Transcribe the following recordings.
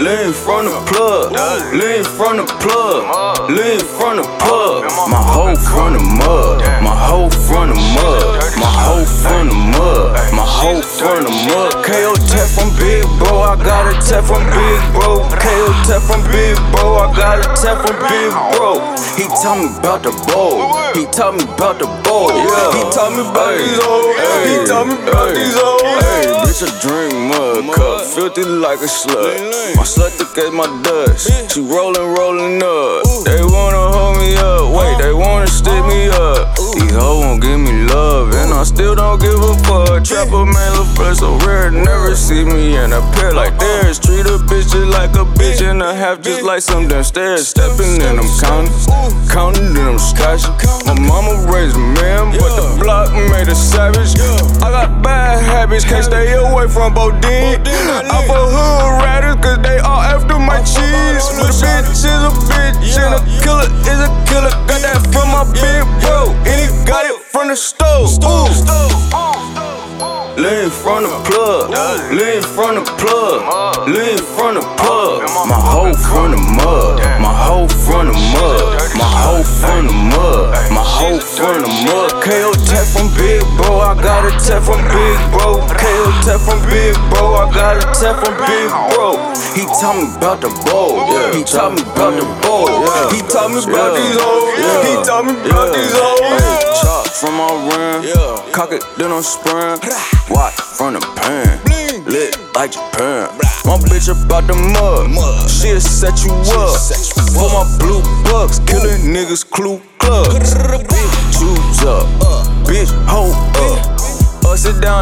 Lean from the plug, lean from the plug, lean from the plug. My hoe from the mud, my hoe from the mud, my hoe from the mud, my hoe from the mud. KO tech from Big Bro, I got a tech from Big Bro. KO tech from Big Bro, got a tech from Big Bro. He taught me about the bowl, he taught me about the bowl. He taught me about these hoes, he taught me about these hoes. Hey, bitch, I drink mud cup, filthy like a slut. My slut thick as my dust, she rollin', rollin' up. They wanna hold me up, wait, they wanna stick me up. These hoes won't give me love, and I still don't give a fuck. Trapper man, look fresh so rare, never see me in a pair like theirs. Treat bitch just like a bitch and a half, just like some damn stairs. Stepping in them counting, counting in them scotch. My mama raised a man, but the block made a savage. I got bad habits, can't stay away from Bodine. I'm a hood ratters, cause they all after my cheese. But a from the plug, lean from the plug, lean from the plug. My hoe from the mud, my hoe from the mud, my hoe from the mud, my hoe from the mud. KO tech from Big Bro, I got a tech from Big Bro. KO tech from Big Bro, I got a tech from Big Bro. He taught me about the bowl, he taught me about the bowl, he taught me about these hoes, he taught me about these hoes. From my rim, cock it, then I'm spraying. Watch from the pan, lit like Japan. My bitch about the mud, she'll set you up. For my blue bucks, killing niggas, clue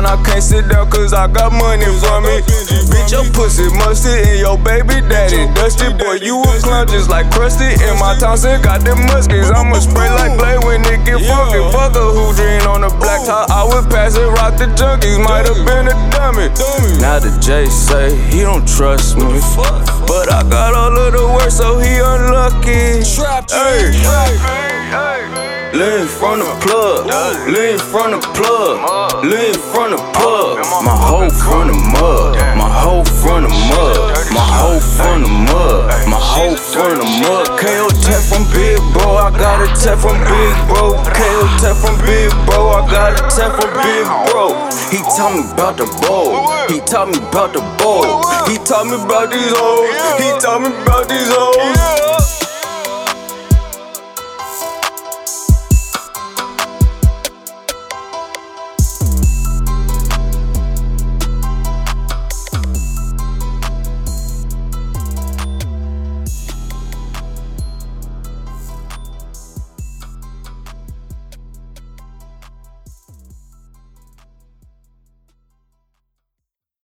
down, I can't sit down cause I got money for me. Bitch, your pussy musty and your baby daddy dusty. Boy, you a clown just like Krusty. And my Thompson got them muskies. I'ma spray like Blade when it get funky. Fuck a who dream on the black top. I would pass it, rock the junkies. Might have been a dummy. Now the J say he don't trust me. But I got all of the work, so he unlucky. Hey, Lean from the plug, lean from the plug, lean from the plug. My hoe from the mud, my hoe from the mud, my hoe from the mud, my hoe from the mud. KO tech from Big Bro, I got a tech from Big Bro. KO tech from Big Bro, I got a tech from Big Bro. He taught me about the bowl, he taught me about the bowl, he taught me about these hoes, he taught me about these hoes.